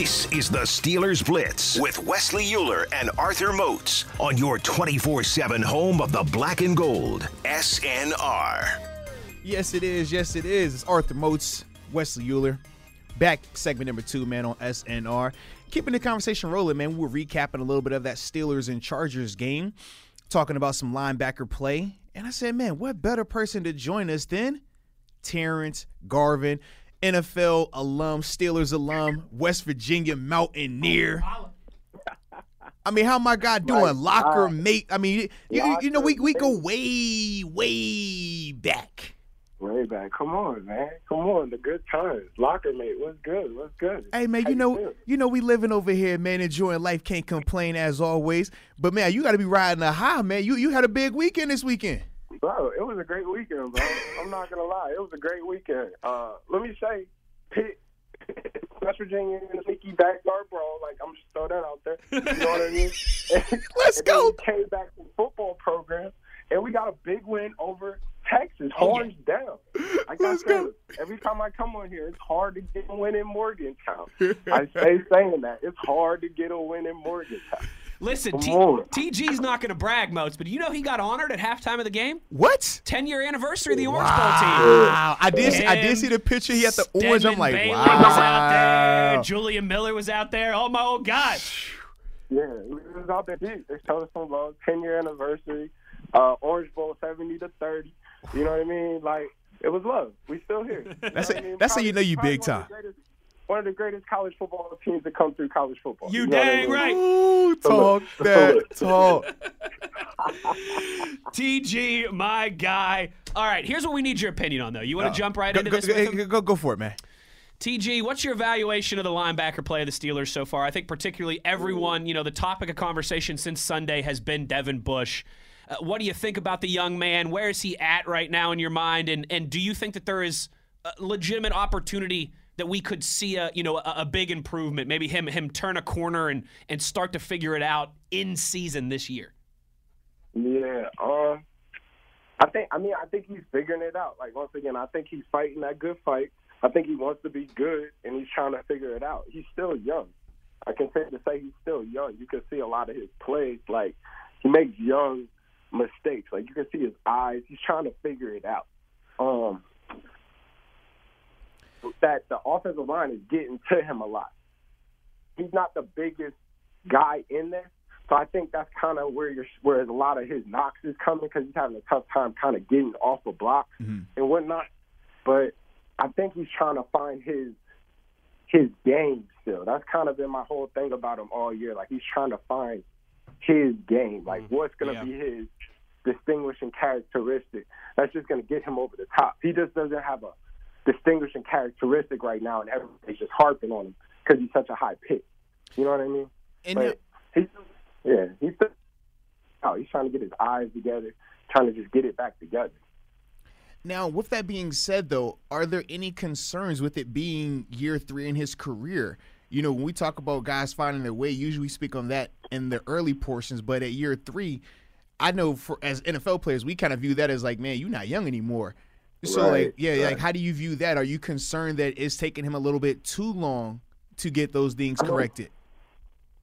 This is the Steelers Blitz with Wesley Euler and Arthur Moats on your 24 7 home of the black and gold, SNR. Yes, it is. Yes, it is. It's Arthur Moats, Wesley Euler. Back segment number two, man, on SNR. Keeping the conversation rolling, man. We were recapping a little bit of that Steelers and Chargers game, talking about some linebacker play. And I said, man, what better person to join us than Terrence Garvin, NFL alum, Steelers alum, West Virginia Mountaineer. I mean, how my guy doing? Right. Locker Uh, mate. I mean, you, you, you know, we, we go way, way back. Way back. Come on, man. Come on. The good times. Locker mate. What's good? What's good? Hey man, How you know, feel? you know, we living over here, man, enjoying life. Can't complain as always. But man, you got to be riding a high, man. You you had a big weekend this weekend. Bro, it was a great weekend, bro. I'm not gonna lie. It was a great weekend. Uh, let me say, Pitt, West Virginia in a sneaky backyard brawl. Like I'm just throw that out there. You know what I mean? Let's and then go. we came back to the football program, and we got a big win over Texas, horns down. Like Let's I said, go. every time I come on here, it's hard to get a win in Morgantown. I stay saying that it's hard to get a win in Morgantown. Listen, T- TG's not going to brag, Moats, but you know he got honored at halftime of the game? What? 10 year anniversary of the Orange Bowl team. Wow! I did. See, I did see the picture. He had the orange. I'm like, Bailey wow. was out there. Julian Miller was out there. Oh, my old God. Yeah, it was out there. Deep. They showed us some love. Ten year anniversary, uh, Orange Bowl seventy to thirty. You know what I mean? Like it was love. We still here. You That's know it. mean? That's how you know you big time. greatest- One of the greatest college football teams to come through college football. You know what I dang mean? right. Ooh, talk Salute. that talk. TG, my guy. All right, here's what we need your opinion on, though. You want to jump right Go, into go, this go, go, go for it, man. TG, what's your evaluation of the linebacker play of the Steelers so far? I think particularly everyone, you know, the topic of conversation since Sunday has been Devin Bush. Uh, what do you think about the young man? Where is he at right now in your mind? And and do you think that there is a legitimate opportunity that we could see a you know a, a big improvement? Maybe him him turn a corner and and start to figure it out in season this year. Yeah. Um. I think. I mean, I think he's figuring it out. Like once again, I think he's fighting that good fight. I think he wants to be good, and he's trying to figure it out. He's still young. I can say to say he's still young. You can see a lot of his plays. Like he makes young mistakes. Like you can see his eyes. He's trying to figure it out. Um. That the offensive line is getting to him a lot. He's not the biggest guy in there. So I think that's kind of where you're, where a lot of his knocks is coming because he's having a tough time kind of getting off the blocks mm-hmm. and whatnot. But I think he's trying to find his his game still. That's kind of been my whole thing about him all year. Like he's trying to find his game. Like mm-hmm. what's going to Yeah. be his distinguishing characteristic that's just going to get him over the top. He just doesn't have a distinguishing characteristic right now, and everybody's just harping on him because he's such a high pick. You know what I mean? And But he's yeah, he's oh, he's trying to get his eyes together, trying to just get it back together. Now, with that being said, though, are there any concerns with it being year three in his career? You know, when we talk about guys finding their way, usually we speak on that in the early portions, but at year three, I know for as NFL players, we kind of view that as like, man, you're not young anymore. So, like, Right, yeah, like, how do you view that? Are you concerned that it's taking him a little bit too long to get those things corrected?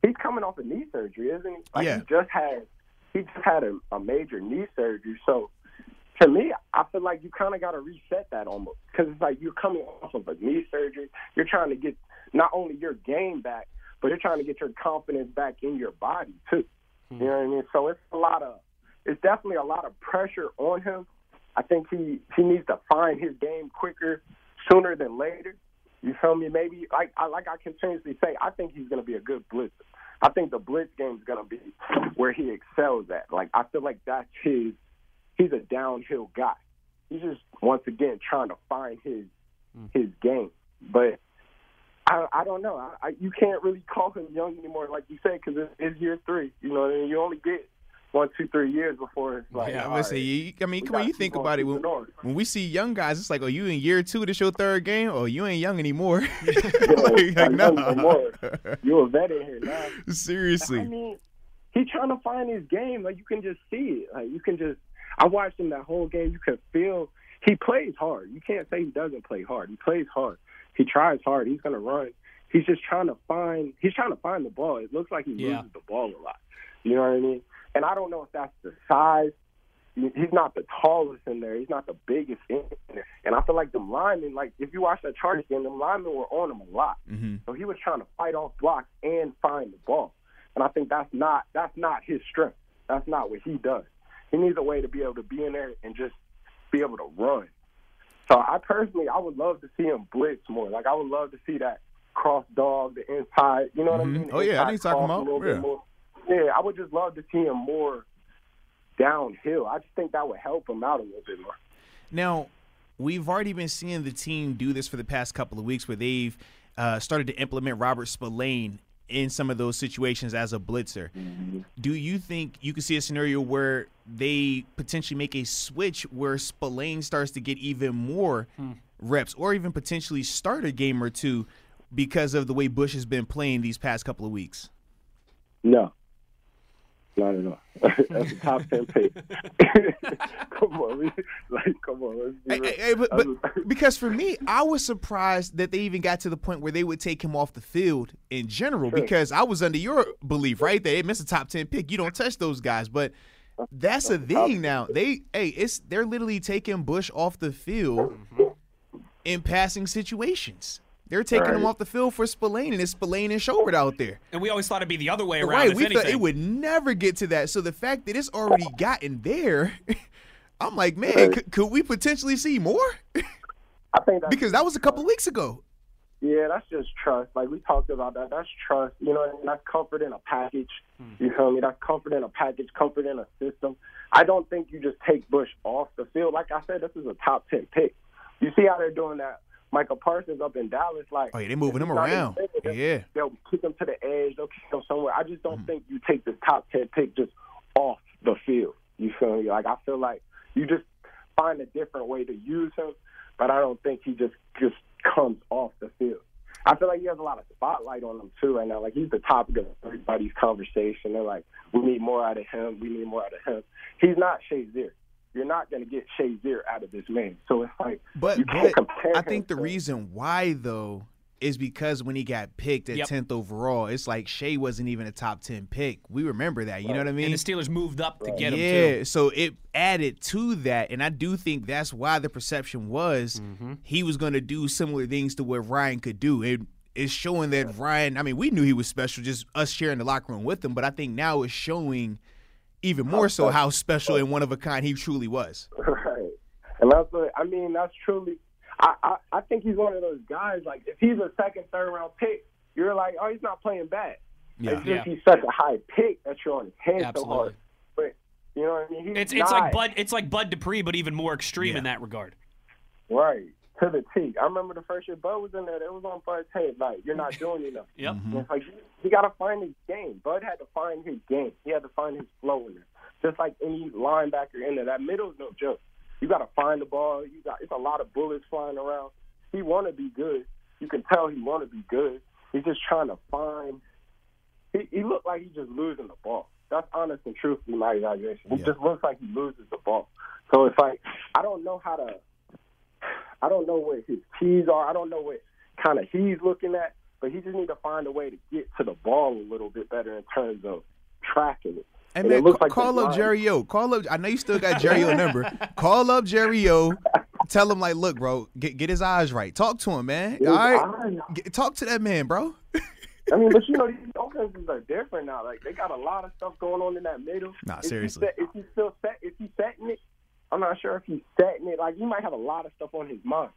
He's coming off a knee surgery, isn't he? Like Yeah. he just had he just had a, a major knee surgery. So to me, I feel like you kind of got to reset that almost because it's like you're coming off of a knee surgery. You're trying to get not only your game back, but you're trying to get your confidence back in your body too. You hmm. know what I mean? So it's a lot of it's definitely a lot of pressure on him. I think he he needs to find his game quicker, sooner than later. You feel me? Maybe like I like I continuously say, I think he's going to be a good blitzer. I think the blitz game is going to be where he excels at. Like I feel like that's his. He's a downhill guy. He's just once again trying to find his mm. his game. But I I don't know. I, I you can't really call him young anymore, like you said, because it's, it's year three. You know, mean? you only get one, two, three years before it's like. Yeah, I'm gonna say. You, I mean, we come on. You think about it. When, when we see young guys, it's like, oh, you in year two? This your third game? Oh, you ain't young anymore. Yeah, like, like, nah. no more. You're a vet in here now. Seriously. I mean, he's trying to find his game. Like you can just see it. Like you can just. I watched him that whole game. You can feel he plays hard. You can't say he doesn't play hard. He plays hard. He tries hard. He's gonna run. he's just trying to find he's trying to find the ball. It looks like he Yeah. loses the ball a lot. You know what I mean? And I don't know if that's the size. He's not the tallest in there. He's not the biggest in there. And I feel like them linemen, like if you watch that Chargers game, them linemen were on him a lot. Mm-hmm. So he was trying to fight off blocks and find the ball. And I think that's not that's not his strength. That's not what he does. He needs a way to be able to be in there and just be able to run. So I personally, I would love to see him blitz more. Like I would love to see that cross dog, the inside. You know what Mhm. I mean? Oh, yeah, I know Inside you're talking a about. little bit Yeah. more. Yeah, I would just love to see him more downhill. I just think that would help him out a little bit more. Now, we've already been seeing the team do this for the past couple of weeks where they've uh, started to implement Robert Spillane in some of those situations as a blitzer. Do you think you could see a scenario where they potentially make a switch where Spillane starts to get even more reps or even potentially start a game or two because of the way Bush has been playing these past couple of weeks? No. Not all. That's a top ten pick. come on, we, like, come on. Let's be Hey, hey, hey, but, but because for me, I was surprised that they even got to the point where they would take him off the field in general. Sure. Because I was under your belief, right? That it missed a top ten pick. You don't touch those guys, but that's a thing now. They hey, it's they're literally taking Bush off the field mm-hmm. in passing situations. They're taking him off the field for Spillane, and it's Spillane and Schobert out there. And we always thought it'd be the other way around. Right, we anything. thought it would never get to that. So the fact that it's already gotten there, I'm like, man, could, could we potentially see more? I think that's because that was a couple weeks ago. Yeah, that's just trust. Like we talked about that. That's trust. You know, and that's comfort in a package. Hmm. You feel me? That's comfort in a package, comfort in a system. I don't think you just take Bush off the field. Like I said, this is a top ten pick. You see how they're doing that? Micah Parsons up in Dallas, like Oh yeah, they moving him around. Yeah, they'll kick him to the edge. They'll kick him somewhere. I just don't mm-hmm. think you take the top ten pick just off the field. You feel me? Like I feel like you just find a different way to use him, but I don't think he just just comes off the field. I feel like he has a lot of spotlight on him too right now. Like he's the topic of everybody's conversation. They're like, we need more out of him. We need more out of him. He's not Shazier. You're not going to get Shazier out of this man. So it's like but you can't but compare. I think the to- reason why though is because when he got picked at Yep. tenth overall, it's like Shea wasn't even a top ten pick. We remember that. You know what I mean? And the Steelers moved up to get him yeah, too. so it added to that, and I do think that's why the perception was Mm-hmm. he was going to do similar things to what Ryan could do. It is showing that Ryan. I mean, we knew he was special, just us sharing the locker room with him. But I think now it's showing even more so how special and one of a kind he truly was. Right. And that's what I mean. That's truly. I, I I think he's one of those guys. Like if he's a second, third round pick, you're like, oh, he's not playing bad. Yeah. It's just Yeah. he's such a high pick that you're on his head so Absolutely. hard. But you know what I mean? He's It's it's like. Bud it's like Bud Dupree, but even more extreme Yeah. in that regard. right to the T. I remember the first year Bud was in there. It was on Bud's head. Like you're not doing enough. Yep. Mm-hmm. It's like he got to find his game. Bud had to find his game. He had to find his flow in there. Just like any linebacker in there, that middle is no joke. You got to find the ball. You got it's a lot of bullets flying around. He want to be good. You can tell he want to be good. He's just trying to find. He, he looked like he's just losing the ball. That's honest and truthfully my evaluation. He Yeah. just looks like he loses the ball. So it's like I don't know how to. I don't know what his keys are. I don't know what kind of he's looking at, but he just need to find a way to get to the ball a little bit better in terms of tracking it. Hey And man, it looks ca- like call up line- Jerry O. Call up. I know you still got Jerry O number. call up Jerry O. Tell him like, look, bro, get get his eyes right. Talk to him, man. All right. Get- talk to that man, bro. I mean, but you know, these offenses are different now. Like they got a lot of stuff going on in that middle. Nah, he seriously. set- if he's still set, if he's setting it, I'm not sure if he's setting it. Like he might have a lot of stuff on his mind.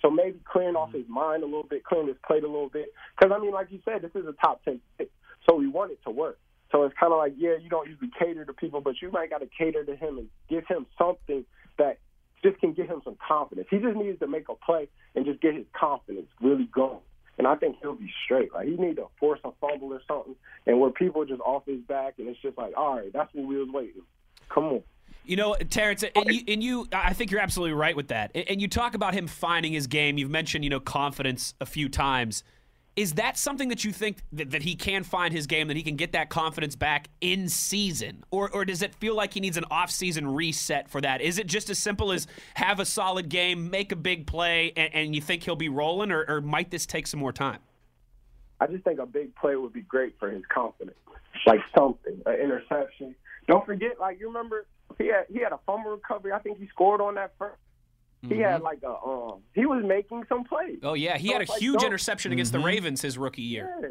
So maybe clearing off mm-hmm. his mind a little bit, clearing his plate a little bit. Because I mean, like you said, this is a top ten pick, so we want it to work. So it's kind of like, yeah, you don't usually cater to people, but you might got to cater to him and give him something that just can give him some confidence. He just needs to make a play and just get his confidence really going. And I think he'll be straight. Like he need to force a fumble or something, and where people just off his back, and it's just like, all right, that's what we was waiting. Come on. You know, Terrence, and you, and you, I think you're absolutely right with that. And you talk about him finding his game. You've mentioned, you know, confidence a few times. Is that something that you think that, that he can find his game, that he can get that confidence back in season? Or, or does it feel like he needs an off-season reset for that? Is it just as simple as have a solid game, make a big play, and, and you think he'll be rolling, or, or might this take some more time? I just think a big play would be great for his confidence, like something, an interception. Don't forget, like you remember, he had he had a fumble recovery. I think he scored on that first. He had like a um, he was making some plays. Oh yeah, he So had a like, huge don't- interception against the Ravens his rookie year. Yeah.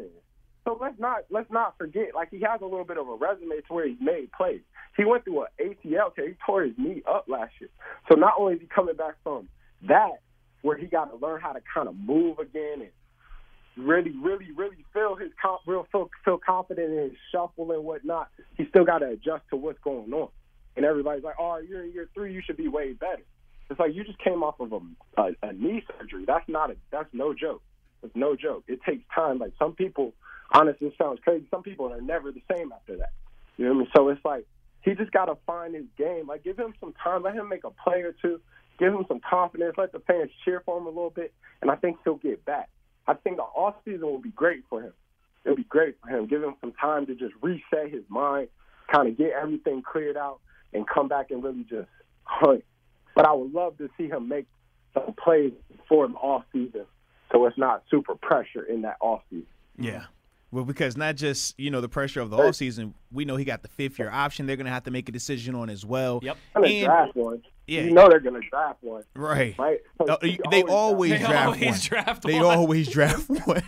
So let's not let's not forget. Like he has a little bit of a resume to where he's made plays. He went through an ACL tear. He tore his knee up last year. So not only is he coming back from that, where he got to learn how to kind of move again and really, really, really feel his comp, real feel, feel confident in his shuffle and whatnot. He still got to adjust to what's going on. And everybody's like, "Oh, you're in year three. You should be way better." It's like you just came off of a, a, a knee surgery. That's not a that's no joke. It's no joke. It takes time. Like some people, honestly, it sounds crazy. Some people are never the same after that. You know what I mean? So it's like he just got to find his game. Like give him some time. Let him make a play or two. Give him some confidence. Let the fans cheer for him a little bit, and I think he'll get back. I think the off season will be great for him. It'll be great for him. Give him some time to just reset his mind, kind of get everything cleared out, and come back and really just hunt. But I would love to see him make some plays for the off season, so it's not super pressure in that off season. Yeah. Well, because not just you know the pressure of the off season, we know he got the fifth year option. They're gonna have to make a decision on as well. Yep. And- draft one. Yeah. You know they're gonna draft one, Right. right? Uh, so No, they always always They draft always one. draft They one. always draft one.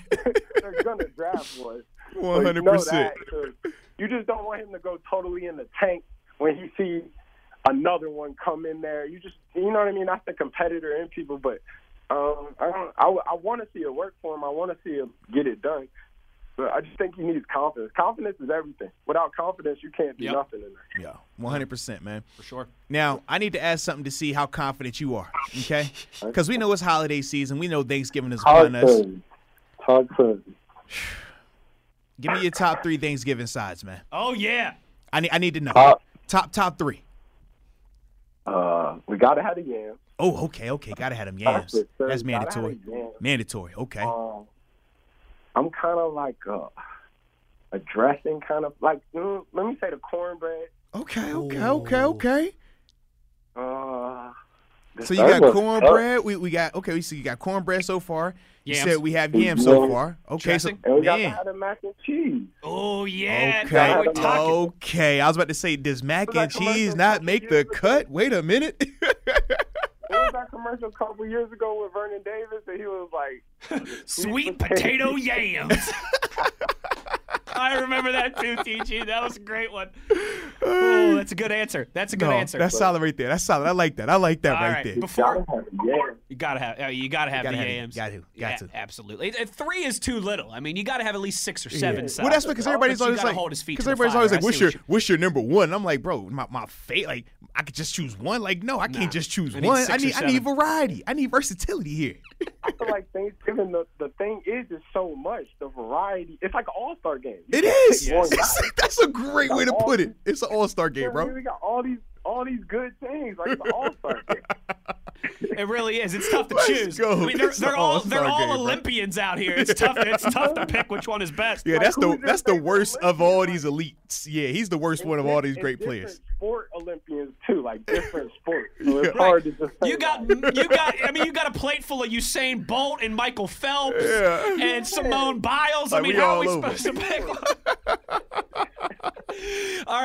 they're gonna draft one. So One you hundred know percent. You just don't want him to go totally in the tank when he sees another one come in there. You just, you know what I mean? That's the competitor in people, but um, I don't. I, I want to see it work for him. I want to see him get it done. But I just think he needs confidence. Confidence is everything. Without confidence, you can't do Yep. nothing in there. Yeah, one hundred percent, man. For sure. Now I need to ask something to see how confident you are. Okay, because we know it's holiday season. We know Thanksgiving is upon us. Talk to Give me your top three Thanksgiving sides, man. Oh yeah. I need. I need to know. Top. Top top three. Uh, we gotta have the yams. Oh, okay, okay. Gotta have them yams. That's it, sir. That's Gotta have mandatory. yams. Mandatory. Okay. Um, I'm kind of like a, a dressing kind of like. Mm, let me say the cornbread. Okay. Okay. Okay. Okay. Uh, the So you got one's cornbread. We, we got okay. So you got cornbread so far. You Yams. said we have yams so far. Okay. So Dressing. tough. And we got man. have the mac and cheese. Oh yeah. Okay. Now we're talking. Okay. I was about to say, does mac and cheese not make the ago? cut? Wait a minute. What was that commercial a couple years ago with Vernon Davis? And he was like, Sweet potato yams. I remember that too, TG. That was a great one. Oh, that's a good answer. That's a good no, answer. that's solid right there. That's solid. I like that. I like that All right, right, there. before you gotta have the you gotta have, uh, you gotta have Gotta the have it. yams. Got to. Got yeah, to. absolutely. Uh, Three is too little. I mean, you gotta have at least six or seven. Well, that's because everybody's always like, hold his feet because everybody's fire. always like, see what's your you- what's your number one? And I'm like, bro, my my fate, like I could just choose one. Like, no, I can't just choose I one. I need I need variety. I need versatility here. I feel like Thanksgiving, the, the thing is, is so much. The variety. It's like an all star game. You It is. one That's, a great way to put it. It's an all star game, You know what I mean? bro. We got all these all these good things. Like it's all star. It really is. It's tough to Let's choose. go. I mean, they're, they're all they're all game, bro. Olympians out here. It's tough. It's tough to pick which one is best. Yeah, Like, that's the that's the worst of all these elites. Yeah, he's the worst one of all these great players. Sport Olympians too, like different sports. So it's Yeah. hard to just. You got you got I mean you got a plate full of Usain Bolt and Michael Phelps Yeah. and Simone Biles. I Like, mean, we how are we supposed to pick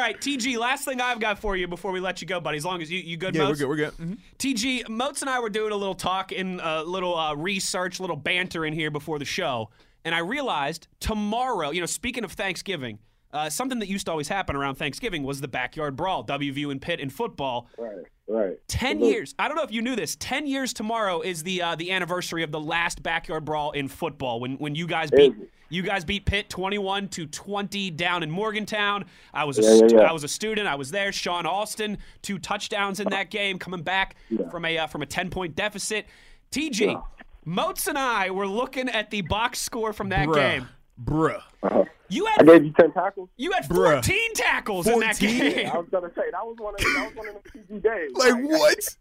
right, TG, last thing I've got for you before we let you go, buddy. As long as you, you good, Yeah, we're good. We're good. Mhm. TG, Moats and I were doing a little talk in a little uh, research, little banter in here before the show, and I realized tomorrow, you know, speaking of Thanksgiving, uh, something that used to always happen around Thanksgiving was the backyard brawl, WVU and Pitt in football. right, right. 10 years. I don't know if you knew this. 10 years tomorrow is the uh, the anniversary of the last backyard brawl in football when when you guys beat Is it? You guys beat Pitt 21 to 20 down in Morgantown. I was a Yeah, yeah, stu- yeah. I was a student. I was there. Sean Austin, two touchdowns in that game coming back from a uh, from a 10-point deficit. TG, Yeah. Moats and I were looking at the box score from that Bruh. game. Bruh. Uh-huh. You I had gave you ten tackles. you had Bruh. 14 tackles in that 14? game. I was gonna say that was one of that was one of the PG days. Like what?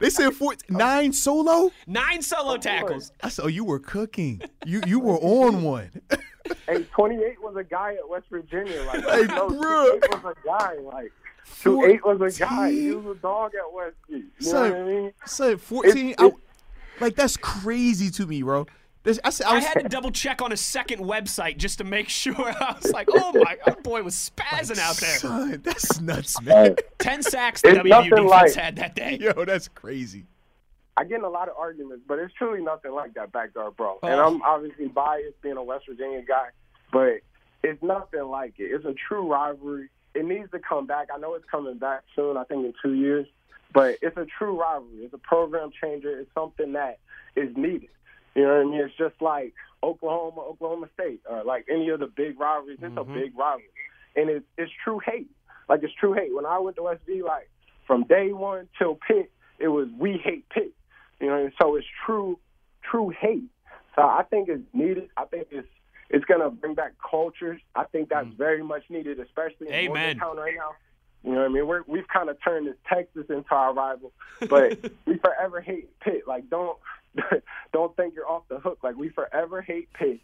they said four, nine solo. Nine solo tackles. I said, oh, you were cooking. You you were on one. Hey, 28 was a guy at West Virginia. Like, Hey, no, bruh. was a guy. Like, 28 was a guy. He was a dog at Westview. You know Son, what I mean? son, fourteen. I, like that's crazy to me, bro. This, I, said, I, I had to double check on a second website just to make sure. I was like, oh my, our boy was spazzing out there. Son, that's nuts, man. Ten sacks the It's WU defense like- had that day. Yo, that's crazy. I get in a lot of arguments, but it's truly nothing like that backyard brawl. Oh. And Oh. I'm obviously biased being a West Virginia guy, but it's nothing like it. It's a true rivalry. It needs to come back. I know it's coming back soon. I think in two years, but it's a true rivalry. It's a program changer. It's something that is needed. You know what I mean? It's just like Oklahoma, Oklahoma State, or like any of the big rivalries. It's a mm-hmm. big rivalry, and it's it's true hate. Like it's true hate. When I went to West V, like from day one till Pitt, it was we hate Pitt. You know, and so it's true, true hate. So I think it's needed. I think it's it's gonna bring back cultures. I think that's mm. very much needed, especially in Amen. Morgantown right now. You know what I mean? We're, we've kind of turned this Texas into our rival, but we forever hate Pitt. Like, don't don't think you're off the hook. Like, we forever hate Pitt,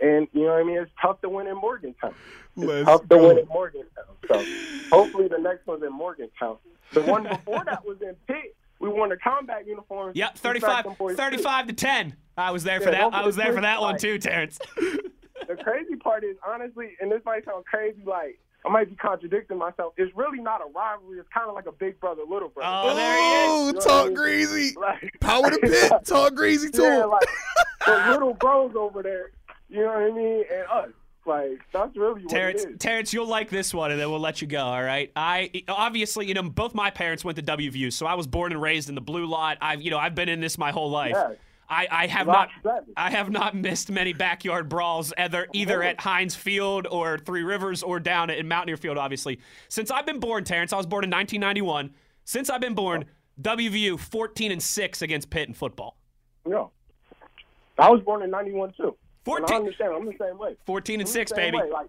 and you know what I mean? It's tough to win in Morgantown. It's Let's tough to win in Morgantown. So hopefully the next one's in Morgantown. The one before that was in Pitt. We won the combat uniforms. Yep, We 35, smacked them boys, too. 35 to 10. I was there for that. I was there for that one too, Terrence. the crazy part is honestly, and this might sound crazy, like I might be contradicting myself. It's really not a rivalry. It's kind of like a big brother, little brother. Oh, there he is. Oh, You know talk what I mean? greasy. Like, Power to pit. Talk greasy to yeah, like the little bros over there. You know what I mean? And us. Like that's really what Terrence, it is. Terrence, you'll like this one, and then we'll let you go. All right. I obviously, you know, both my parents went to WVU, so I was born and raised in the blue lot. I've, you know, I've been in this my whole life. Yes. I, I have not, seven. I have not missed many backyard brawls, either either at Heinz Field or Three Rivers or down at Mountaineer Field. Obviously, since I've been born, Terrence, I was born in 1991. Since I've been born, WVU 14 and six against Pitt in football. No. I was born in '91 too. And 14 I understand. I'm the same way. 14 and I'm six, baby. Like,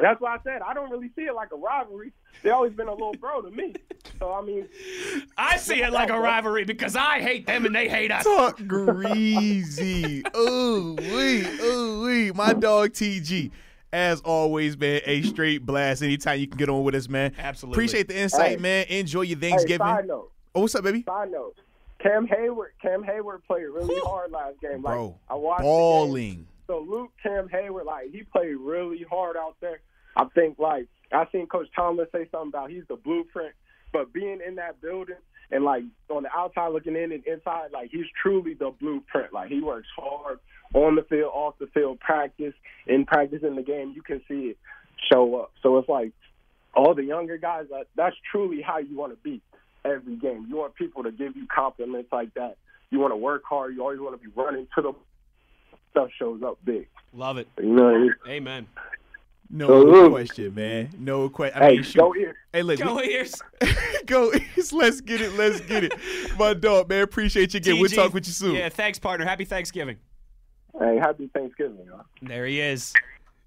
that's why I said I don't really see it like a rivalry. They always been a little bro to me. So I mean, I see it like a rivalry because I hate them and they hate us. Talk greasy. Ooh, wee, ooh, wee. My dog TG. As always, man, a straight blast. Anytime you can get on with us, man. Absolutely. Appreciate the insight, Hey. man. Enjoy your hey, Thanksgiving. side note. oh, what's up, baby? Side note. Cam Hayward. Cam Hayward played really hard last game. Like Bro, I watched the game. balling. So Luke Cam Hayward, like he played really hard out there. I think like I seen Coach Tomlin say something about he's the blueprint, but being in that building and like on the outside looking in and inside, like he's truly the blueprint. Like he works hard on the field, off the field, practice, in practice in the game, you can see it show up. So it's like all the younger guys, that, that's truly how you want to be every game. You want people to give you compliments like that. You want to work hard. You always want to be running to the stuff shows up big. Love it. You know what I mean? Amen. No Salute. question, man. No question. I Hey, mean, shoot. go here. Hey, look, Go we- ears. go. Let's get it. Let's get it. My dog, man. Appreciate you again. We'll talk with you soon. Yeah, thanks, partner. Happy Thanksgiving. Hey, happy Thanksgiving, y'all. There he is.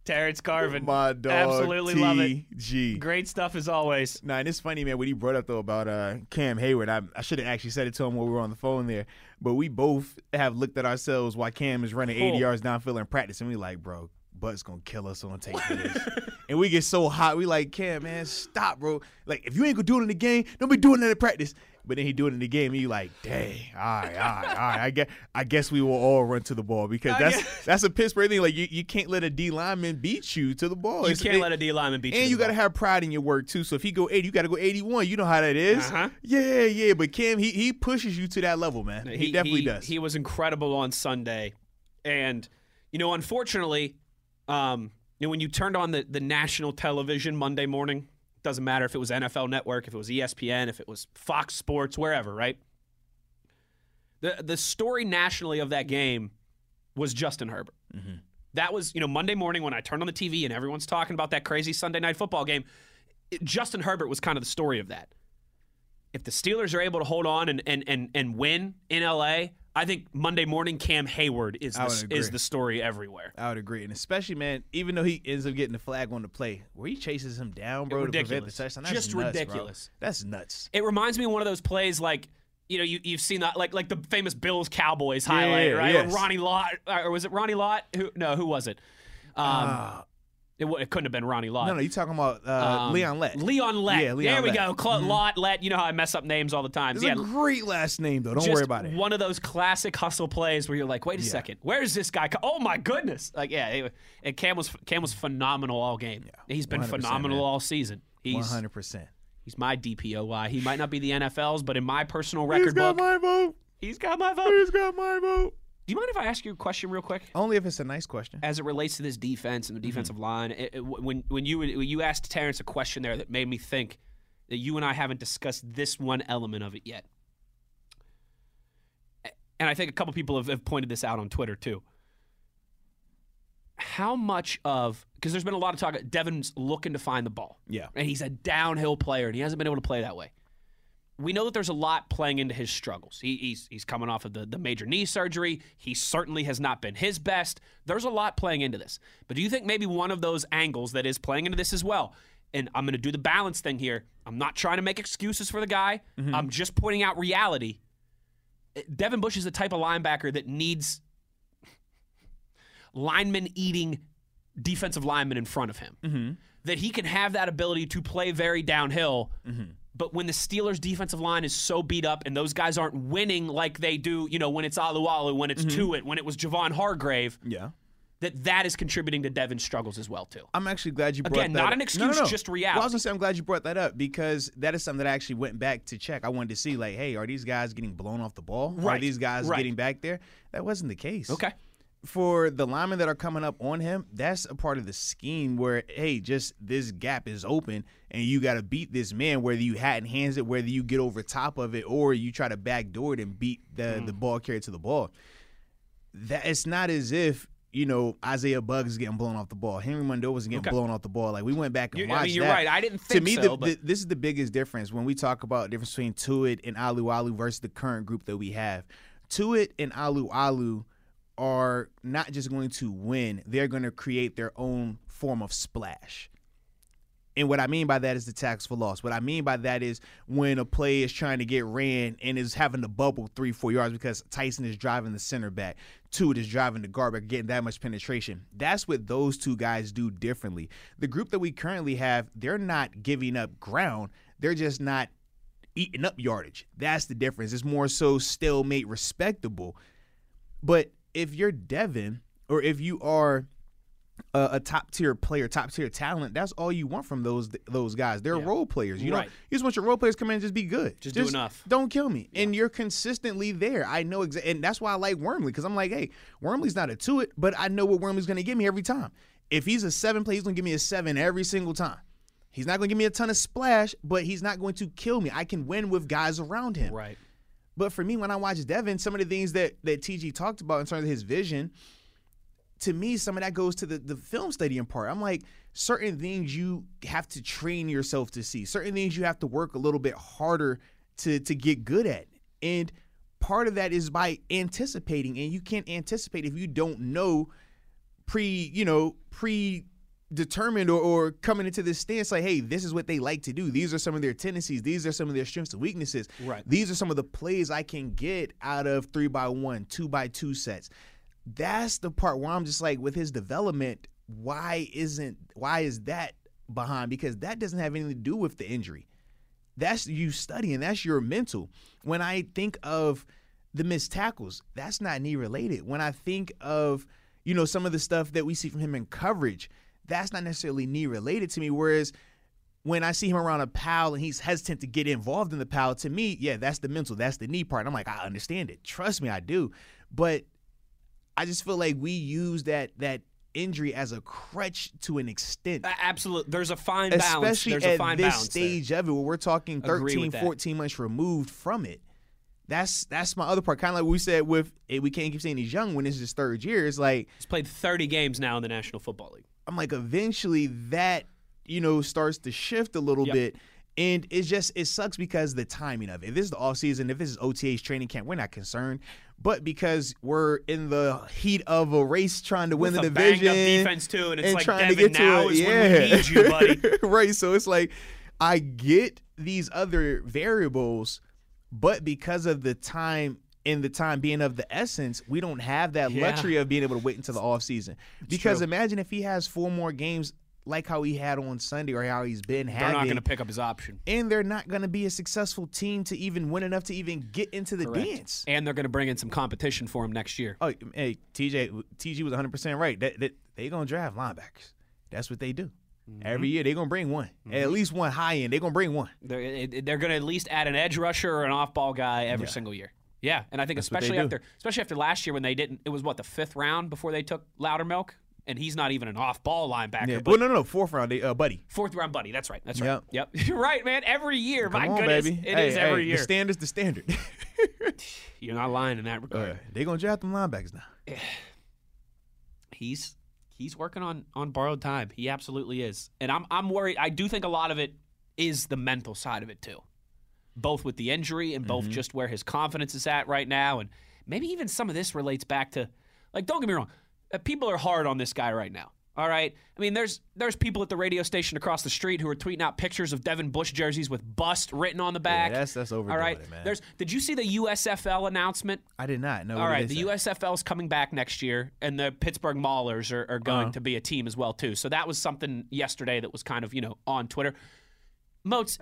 Terrence Garvin. My dog, Absolutely love it. G. Great stuff as always. Nah, and it's funny, man. What he brought up though about uh, Cam Hayward, I, I should have actually said it to him while we were on the phone there. But we both have looked at ourselves while Cam is running 80 yards downfield in practice, and we like, bro, Butt's gonna kill us on tape and we get so hot, we like, Cam, man, stop, bro. Like, if you ain't gonna do it in the game, don't be doing it in practice. But then he do it in the game, and you like, dang, all right, all right, all right. I guess I guess we will all run to the ball because that's that's a Pittsburgh thing. Like, you, you can't let a D lineman beat you to the ball. You It's- can't it- let a D lineman beat you. and you got to have pride in your work too. So if he go 80, you got to go 81. You know how that is. Uh-huh. Yeah, yeah. But Cam, he he pushes you to that level, man. He, definitely he, does. He was incredible on Sunday, and you know, unfortunately, um, you know, when you turned on the the national television Monday morning, doesn't matter if it was NFL Network, if it was ESPN, if it was Fox Sports, wherever, right? The the story nationally of that game was Justin Herbert. Mm-hmm. That was, you know, Monday morning when I turned on the TV and everyone's talking about that crazy Sunday night football game. it- Justin Herbert was kind of the story of that. If the Steelers are able to hold on and and and, and win in LA, I think Monday morning Cam Hayward is the, is the story everywhere. I would agree, and especially, man, even though he ends up getting the flag on the play, where he chases him down, bro, to prevent the Ridiculous. touchdown. That's Just nuts, bro. ridiculous. That's nuts. It reminds me of one of those plays like you know you you've seen that like like the famous Bills Cowboys highlight Yeah, right yes. Ronnie Lott or was it Ronnie Lott who no who was it um, Uh, It, w- it couldn't have been Ronnie Lott. No, no, you talking about uh, Um, Leon Lett. Leon Lett. Yeah, Leon there we Lett. go. Cl- Lott, Lett. You know how I mess up names all the time. It's yeah, a great last name though. Don't worry about it. One of those classic hustle plays where you're like, wait a second, where's this guy? co- Oh my goodness! Like, yeah, it, and Cam was Cam was phenomenal all game. He's been phenomenal man. all season. He's hundred percent. he's my DPOY. He might not be the NFL's, but in my personal record book, He's got my vote. he's got my vote. He's got my vote. Do you mind if I ask you a question real quick? Only if it's a nice question. as it relates to this defense and the mm-hmm. defensive line, it, it- when when you when you asked Terrence a question there that made me think that you and I haven't discussed this one element of it yet, and I think a couple people have, have pointed this out on Twitter too. How much of because there's been a lot of talk. Devin's looking to find the ball, Yeah. and he's a downhill player, and he hasn't been able to play that way. We know that there's a lot playing into his struggles. He, he's he's coming off of the, the major knee surgery. He certainly has not been his best. There's a lot playing into this. But do you think maybe one of those angles that is playing into this as well? And I'm going to do the balance thing here. I'm not trying to make excuses for the guy. Mm-hmm. I'm just pointing out reality. Devin Bush is the type of linebacker that needs lineman eating defensive linemen in front of him. Mm-hmm. That he can have that ability to play very downhill. Mm-hmm. But when the Steelers' defensive line is so beat up and those guys aren't winning like they do, you know, when it's Alualu, when it's mm-hmm. Tuitt, when it was Javon Hargrave, Yeah. that that is contributing to Devin's struggles as well too. I'm actually glad you brought Again, that not up. an excuse, no, no. just Well, I was gonna say I'm glad you brought that up because that is something that I actually went back to check. I wanted to see like, hey, are these guys getting blown off the ball? Are these guys right. getting back there? That wasn't the case. Okay. For the linemen that are coming up on him, that's a part of the scheme where, hey, just this gap is open and you got to beat this man, whether you hat and hands it, whether you get over top of it, or you try to backdoor it and beat the, Mm. the ball carrier to the ball. That it's not as if you know Isaiah Buggs is getting blown off the ball. Henry Mondeaux was getting Okay. blown off the ball. Like we went back and You- I watched mean, you're that. right. I didn't think to me, so, the, but- the, this is the biggest difference when we talk about the difference between Tuitt and Alualu versus the current group that we have. Tuitt and Alualu are not just going to win; they're going to create their own form of splash. And what I mean by that is the tax for loss. What I mean by that is when a play is trying to get ran and is having to bubble three, four yards because Tyson is driving the center back, Tuitt is driving the guard back, getting that much penetration. That's what those two guys do differently. The group that we currently have, they're not giving up ground. They're just not eating up yardage. That's the difference. It's more so stalemate respectable. But if you're Devin, or if you are a, a top tier player, top tier talent, that's all you want from those those guys. They're role players. You Right. know, you just want your role players to come in and just be good. Just do enough. Don't kill me. And you're consistently there. I know exactly, and that's why I like Wormley because I'm like, hey, Wormley's not a Tuitt, but I know what Wormley's going to give me every time. If he's a seven play, he's going to give me a seven every single time. He's not going to give me a ton of splash, but he's not going to kill me. I can win with guys around him. Right. But for me, when I watch Devin, some of the things that that TG talked about in terms of his vision, to me, some of that goes to the, the film studying part. I'm like, certain things you have to train yourself to see, certain things you have to work a little bit harder to to get good at. And part of that is by anticipating, and you can't anticipate if you don't know pre, you know, pre determined or, or coming into this stance like hey this is what they like to do. These are some of their tendencies. These are some of their strengths and weaknesses. Right. these are some of the plays i can get out of three by one two by two sets. That's the part where i'm just like with his development why isn't why is that behind? Because that doesn't have anything to do with the injury. That's you studying that's your mental. When i think of the missed tackles that's not knee related when i think of you know some of the stuff that we see from him in coverage that's not necessarily knee related to me whereas when I see him around a pal and he's hesitant to get involved in the pal, to me, yeah, that's the mental, that's the knee part. I'm like, I understand it. Trust me, I do. But I just feel like we use that that injury as a crutch to an extent. Absolutely. There's a fine balance. Especially There's at a fine this balance there. stage of it where we're talking 13, 14 months removed from it. That's that's my other part. Kind of like we said with we can't keep saying he's young when it's his third year. It's like He's played 30 games now in the National Football League. I'm like, eventually that, you know, starts to shift a little Yep. bit. And it's just, it sucks because the timing of it. If this is the off season, if this is OTA's training camp, we're not concerned. But because we're in the heat of a race trying to win the division. up defense, too, and it's like, trying to Devin, get to now it, is yeah. when we need you, buddy. right. So it's like, I get these other variables, but because of the time and the time being of the essence, we don't have that Yeah. luxury of being able to wait until the off season. Because true. imagine if he has four more games like how he had on Sunday or how he's been They're having. not going to pick up his option. and they're not going to be a successful team to even win enough to even get into the Correct. dance. And they're going to bring in some competition for him next year. Oh, hey, TJ, TG was 100 percent right. That, that they gonna draft linebackers. That's what they do. Mm-hmm. Every year they're gonna bring one, at least one high end. They're gonna bring one. They're, they're going to at least add an edge rusher or an off-ball guy every single year. Yeah, and I think they especially after especially after last year when they didn't it was what the 5th round before they took Loudermilk and he's not even an off-ball linebacker. Yeah. But Well, no, no, no, fourth round, uh, buddy. Fourth round buddy. That's right. That's right. Yep. Yep. You're right, man. Every year. Come My on, goodness. baby. it hey, is every year. The standard's the standard. You're not lying in that regard. Uh, they gonna draft them linebackers now. he's he's working on on borrowed time. He absolutely is. And I'm I'm worried. I do think a lot of it is the mental side of it too. Both with the injury and Mm-hmm. both just where his confidence is at right now and maybe even some of this relates back to like don't get me wrong. uh, People are hard on this guy right now. All right. I mean, there's there's people at the radio station across the street who are tweeting out pictures of Devin Bush jerseys with "bust" written on the back. that's- that's All overdoing right. it, man. There's. Did you see the USFL announcement I did not know. all right, the USFL is coming back next year, and the Pittsburgh Maulers are, are going Uh-huh. to be a team as well too. So that was something yesterday that was kind of you know on Twitter. Moats,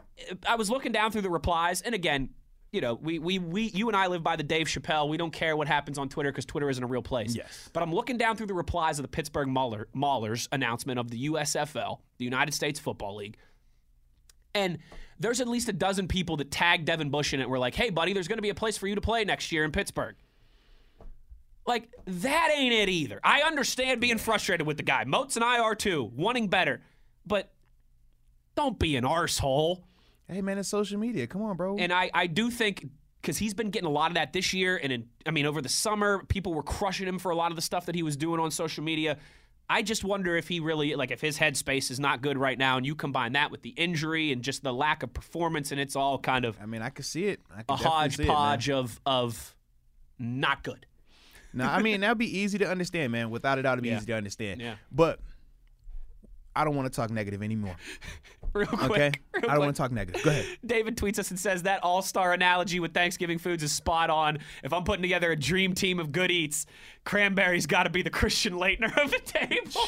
I was looking down through the replies, and again, you know, we we we you and I live by the Dave Chappelle. We don't care what happens on Twitter because Twitter isn't a real place. Yes. But I'm looking down through the replies of the Pittsburgh Mauler, Maulers announcement of the USFL, the United States Football League. And there's at least a dozen people that tagged Devin Bush in it. Were like, "Hey, buddy, there's going to be a place for you to play next year in Pittsburgh." Like that ain't it either. I understand being frustrated with the guy. Moats and I are too, wanting better, but don't be an arsehole. Hey man, it's social media. Come on, bro. And I, I do think because he's been getting a lot of that this year, and in, I mean over the summer, people were crushing him for a lot of the stuff that he was doing on social media. I just wonder if he really like if his headspace is not good right now, and you combine that with the injury and just the lack of performance, and it's all kind of I mean, I could see it. I a could definitely see it, hodgepodge of of not good. No, I mean that'd be easy to understand, man. Without a doubt, it'd be Yeah. easy to understand. Yeah. But I don't want to talk negative anymore. Real quick, Okay, real I don't quick. want to talk negative. Go ahead. David tweets us and says that all star analogy with Thanksgiving foods is spot on. If I'm putting together a dream team of good eats, cranberry's got to be the Christian Laettner of the table.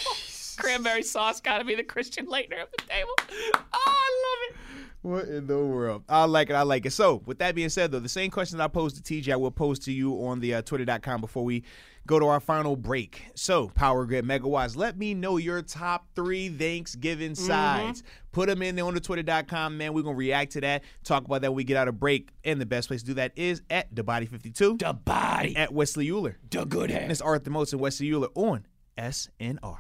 Cranberry sauce got to be the Christian Laettner of the table. Oh, I love it. What in the world? I like it. I like it. So, with that being said, though, the same question that I posed to TJ, I will pose to you on the uh, Twitter.com before we go to our final break. So, Power Grid Megawatts, let me know your top three Thanksgiving mm-hmm. sides. Put them in there on the Twitter.com, man. We're going to react to that, talk about that when we get out of break. And the best place to do that is at The Body 52 The body, at Wesley Euler. the good And head. it's Arthur Moats and Wesley Euler on SNR.